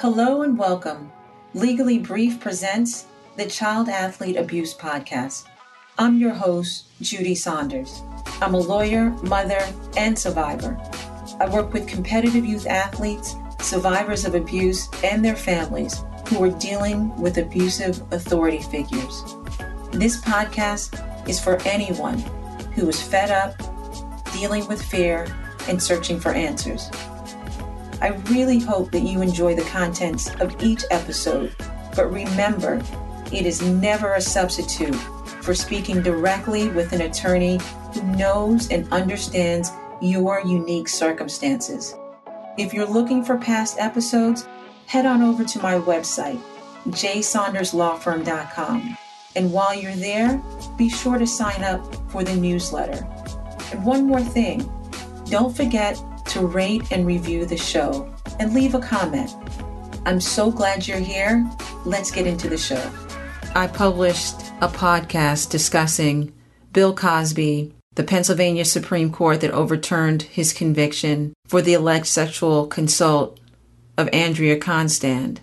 Hello and welcome. Legally Brief presents the Child Athlete Abuse Podcast. I'm your host, Judy Saunders. I'm a lawyer, mother, and survivor. I work with competitive youth athletes, survivors of abuse, and their families who are dealing with abusive authority figures. This podcast is for anyone who is fed up, dealing with fear, and searching for answers. I really hope that you enjoy the contents of each episode, but remember, it is never a substitute for speaking directly with an attorney who knows and understands your unique circumstances. If you're looking for past episodes, head on over to my website, jsaunderslawfirm.com. And while you're there, be sure to sign up for the newsletter. And one more thing don't forget to rate and review the show and leave a comment. I'm so glad you're here. Let's get into the show. I published a podcast discussing Bill Cosby, the Pennsylvania Supreme Court that overturned his conviction for the alleged sexual consult of Andrea Constand.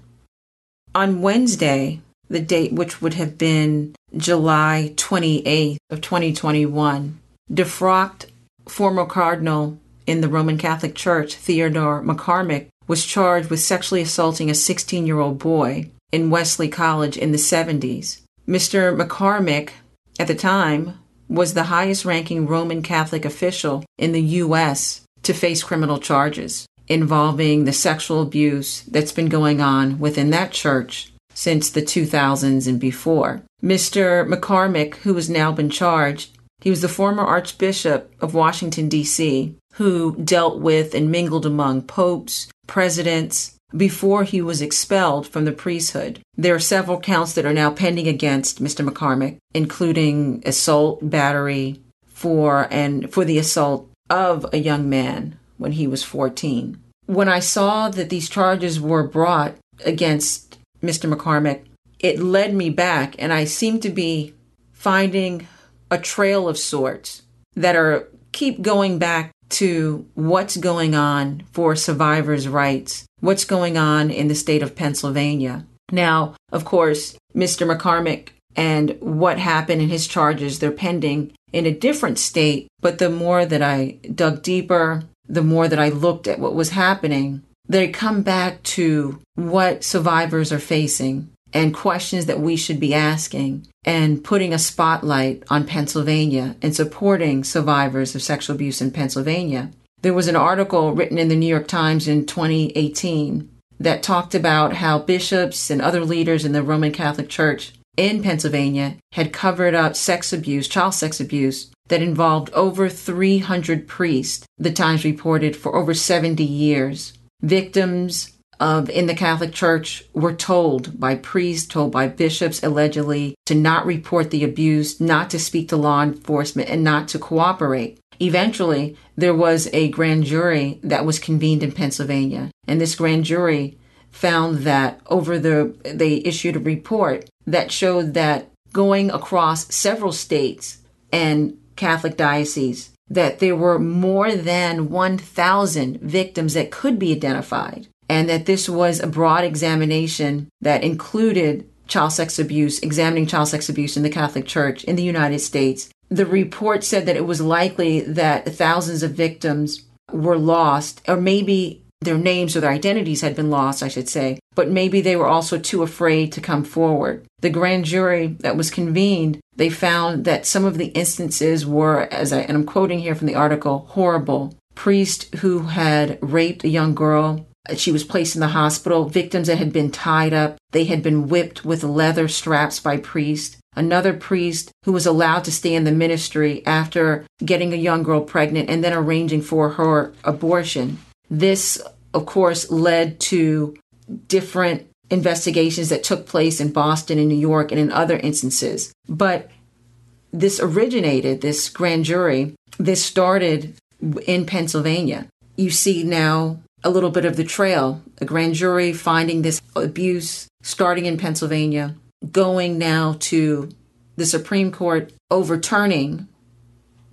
On Wednesday, the date which would have been July 28th of 2021, defrocked former cardinal in the Roman Catholic Church, Theodore McCarrick, was charged with sexually assaulting a 16 year old boy in Wellesley College in the 70s. Mr. McCarrick, at the time, was the highest ranking Roman Catholic official in the U.S. to face criminal charges involving the sexual abuse that's been going on within that church since the 2000s and before. Mr. McCarrick, who has now been charged, he was the former Archbishop of Washington, D.C., who dealt with and mingled among popes, presidents, before he was expelled from the priesthood. There are several counts that are now pending against Mr. McCarrick, including assault, battery, for and for the assault of a young man when he was 14. When I saw that these charges were brought against Mr. McCarrick, it led me back and I seem to be finding a trail of sorts that are keep going back to what's going on for survivors' rights, what's going on in the state of Pennsylvania. Now, of course, Mr. McCarrick and what happened in his charges, they're pending in a different state, but the more that I dug deeper, the more that I looked at what was happening, they come back to what survivors are facing and questions that we should be asking and putting a spotlight on Pennsylvania and supporting survivors of sexual abuse in Pennsylvania. There was an article written in the New York Times in 2018 that talked about how bishops and other leaders in the Roman Catholic Church in Pennsylvania had covered up sex abuse, child sex abuse, that involved over 300 priests, the Times reported, for over 70 years. Victims of in the Catholic Church were told by priests, told by bishops allegedly to not report the abuse, not to speak to law enforcement, and not to cooperate. Eventually, there was a grand jury that was convened in Pennsylvania, and this grand jury found that over the they issued a report that showed that going across several states and Catholic dioceses that there were more than 1,000 victims that could be identified and that this was a broad examination that included child sex abuse, examining child sex abuse in the Catholic Church in the United States. The report said that it was likely that thousands of victims were lost, or maybe their names or their identities had been lost, I should say, but maybe they were also too afraid to come forward. The grand jury that was convened, they found that some of the instances were, as I, and I'm quoting here from the article, horrible. Priest who had raped a young girl she was placed in the hospital. Victims that had been tied up, they had been whipped with leather straps by priests. Another priest who was allowed to stay in the ministry after getting a young girl pregnant and then arranging for her abortion. This, of course, led to different investigations that took place in Boston and New York and in other instances. But this originated, this grand jury, this started in Pennsylvania. You see now a little bit of the trail. A grand jury finding this abuse starting in Pennsylvania, going now to the Supreme Court overturning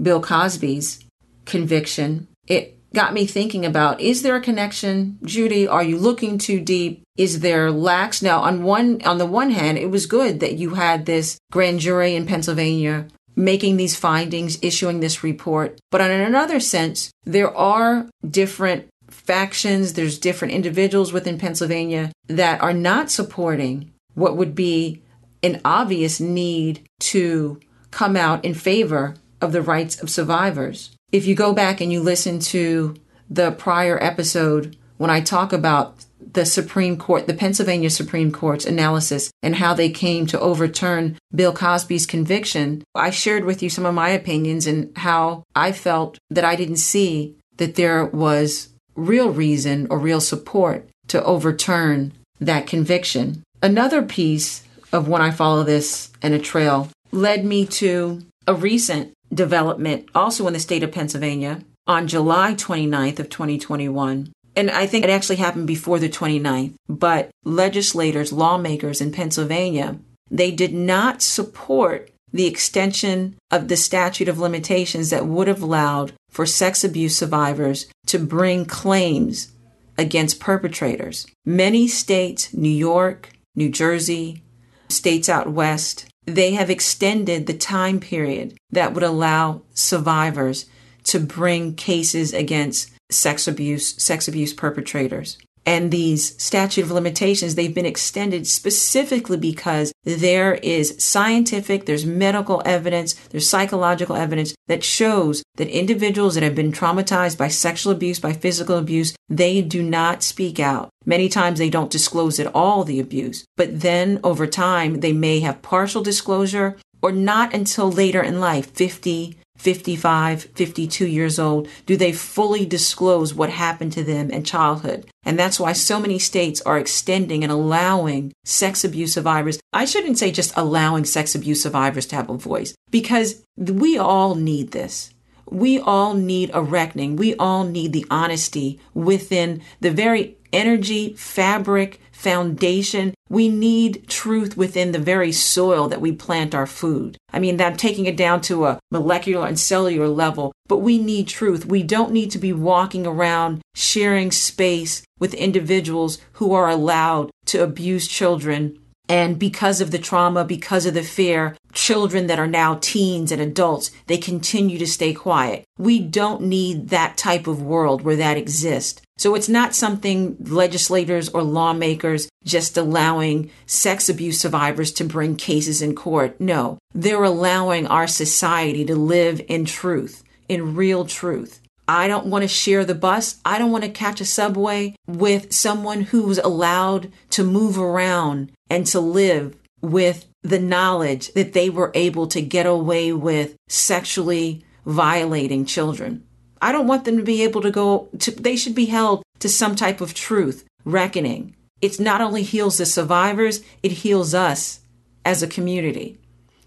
Bill Cosby's conviction. It got me thinking about is there a connection judy are you looking too deep is there lax now on one on the one hand it was good that you had this grand jury in pennsylvania making these findings issuing this report but on another sense there are different factions there's different individuals within pennsylvania that are not supporting what would be an obvious need to come out in favor of the rights of survivors. If you go back and you listen to the prior episode when I talk about the Supreme Court, the Pennsylvania Supreme Court's analysis and how they came to overturn Bill Cosby's conviction, I shared with you some of my opinions and how I felt that I didn't see that there was real reason or real support to overturn that conviction. Another piece of when I follow this and a trail led me to a recent development also in the state of Pennsylvania on July 29th of 2021. And I think it actually happened before the 29th, but legislators, lawmakers in Pennsylvania, they did not support the extension of the statute of limitations that would have allowed for sex abuse survivors to bring claims against perpetrators. Many states, New York, New Jersey, states out west, they have extended the time period that would allow survivors to bring cases against sex abuse, sex abuse perpetrators. And these statute of limitations, they've been extended specifically because there is scientific, there's medical evidence, there's psychological evidence that shows that individuals that have been traumatized by sexual abuse, by physical abuse, they do not speak out. Many times they don't disclose at all the abuse, but then over time they may have partial disclosure or not until later in life, 50, 55, 52 years old, do they fully disclose what happened to them in childhood. And that's why so many states are extending and allowing sex abuse survivors. I shouldn't say just allowing sex abuse survivors to have a voice because we all need this. We all need a reckoning. We all need the honesty within the very energy, fabric, foundation. We need truth within the very soil that we plant our food. I mean, that taking it down to a molecular and cellular level, but we need truth. We don't need to be walking around sharing space with individuals who are allowed to abuse children and because of the trauma, because of the fear, children that are now teens and adults, they continue to stay quiet. We don't need that type of world where that exists. So it's not something legislators or lawmakers just allowing sex abuse survivors to bring cases in court. No, they're allowing our society to live in truth, in real truth. I don't want to share the bus. I don't want to catch a subway with someone who's allowed to move around and to live with the knowledge that they were able to get away with sexually violating children. I don't want them to be able to go to, they should be held to some type of truth, reckoning. It not only heals the survivors, it heals us as a community.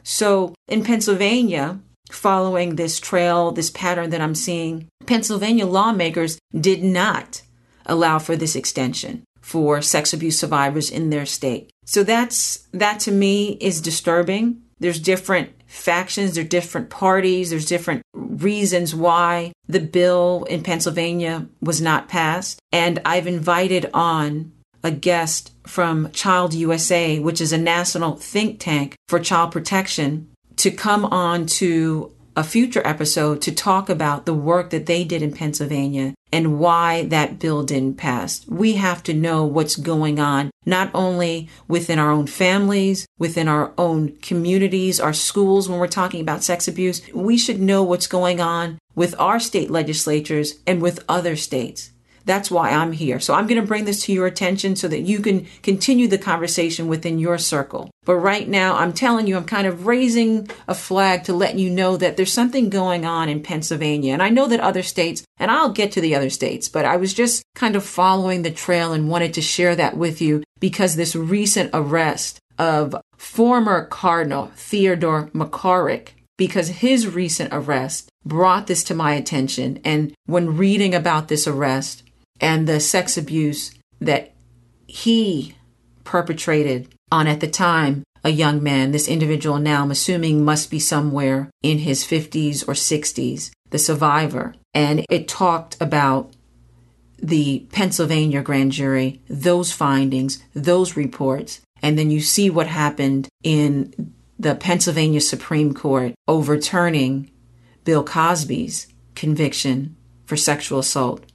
So in Pennsylvania, following this trail, this pattern that I'm seeing, Pennsylvania lawmakers did not allow for this extension for sex abuse survivors in their state. So that's that to me is disturbing. There's different factions, there's different parties, there's different reasons why the bill in Pennsylvania was not passed. And I've invited on a guest from Child USA, which is a national think tank for child protection, to come on to a future episode to talk about the work that they did in Pennsylvania and why that bill didn't pass. We have to know what's going on, not only within our own families, within our own communities, our schools, when we're talking about sex abuse. We should know what's going on with our state legislatures and with other states. That's why I'm here. So I'm going to bring this to your attention so that you can continue the conversation within your circle. But right now, I'm telling you, I'm kind of raising a flag to let you know that there's something going on in Pennsylvania. And I know that other states, and I'll get to the other states, but I was just kind of following the trail and wanted to share that with you because this recent arrest of former Cardinal Theodore McCarrick because his recent arrest brought this to my attention. And when reading about this arrest, and the sex abuse that he perpetrated on at the time a young man. This individual now, I'm assuming, must be somewhere in his 50s or 60s, the survivor. and it talked about the Pennsylvania grand jury, those findings, those reports, and then you see what happened in the Pennsylvania Supreme Court overturning Bill Cosby's conviction for sexual assault,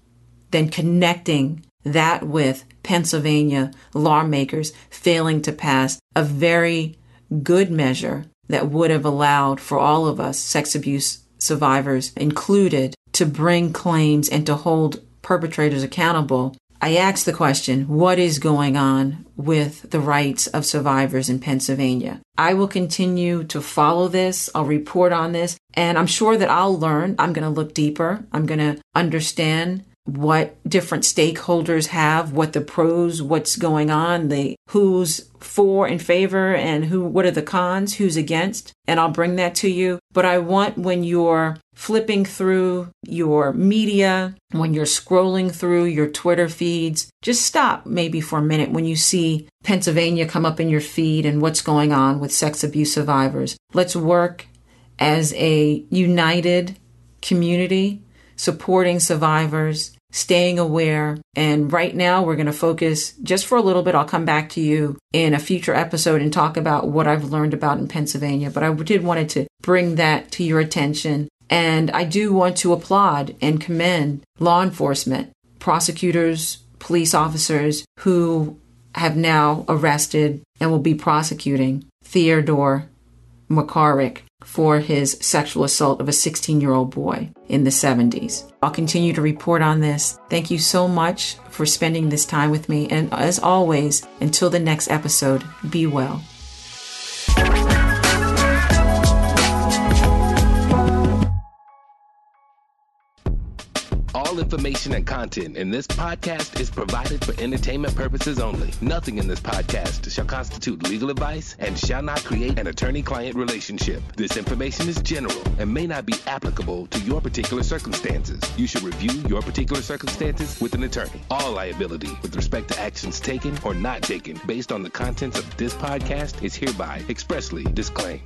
then connecting that with Pennsylvania lawmakers failing to pass a very good measure that would have allowed for all of us, sex abuse survivors included, to bring claims and to hold perpetrators accountable. I asked the question, what is going on with the rights of survivors in Pennsylvania? I will continue to follow this. I'll report on this and I'm sure that I'll learn. I'm going to look deeper. I'm going to understand what different stakeholders have, what the pros, what's going on, the who's for in favor and who what are the cons, who's against, and I'll bring that to you. But I want when you're flipping through your media, when you're scrolling through your Twitter feeds, just stop maybe for a minute when you see Pennsylvania come up in your feed and what's going on with sex abuse survivors. Let's work as a united community supporting survivors, staying aware. And right now, we're going to focus just for a little bit. I'll come back to you in a future episode and talk about what I've learned about in Pennsylvania. But I did wanted to bring that to your attention. And I do want to applaud and commend law enforcement, prosecutors, police officers who have now arrested and will be prosecuting Theodore McCarrick for his sexual assault of a 16 year old boy in the 70s. I'll continue to report on this. Thank you so much for spending this time with me. And as always, until the next episode, be well. All information and content in this podcast is provided for entertainment purposes only. Nothing in this podcast shall constitute legal advice and shall not create an attorney client relationship. This information is general and may not be applicable to your particular circumstances. You should review your particular circumstances with an attorney. All liability with respect to actions taken or not taken based on the contents of this podcast is hereby expressly disclaimed.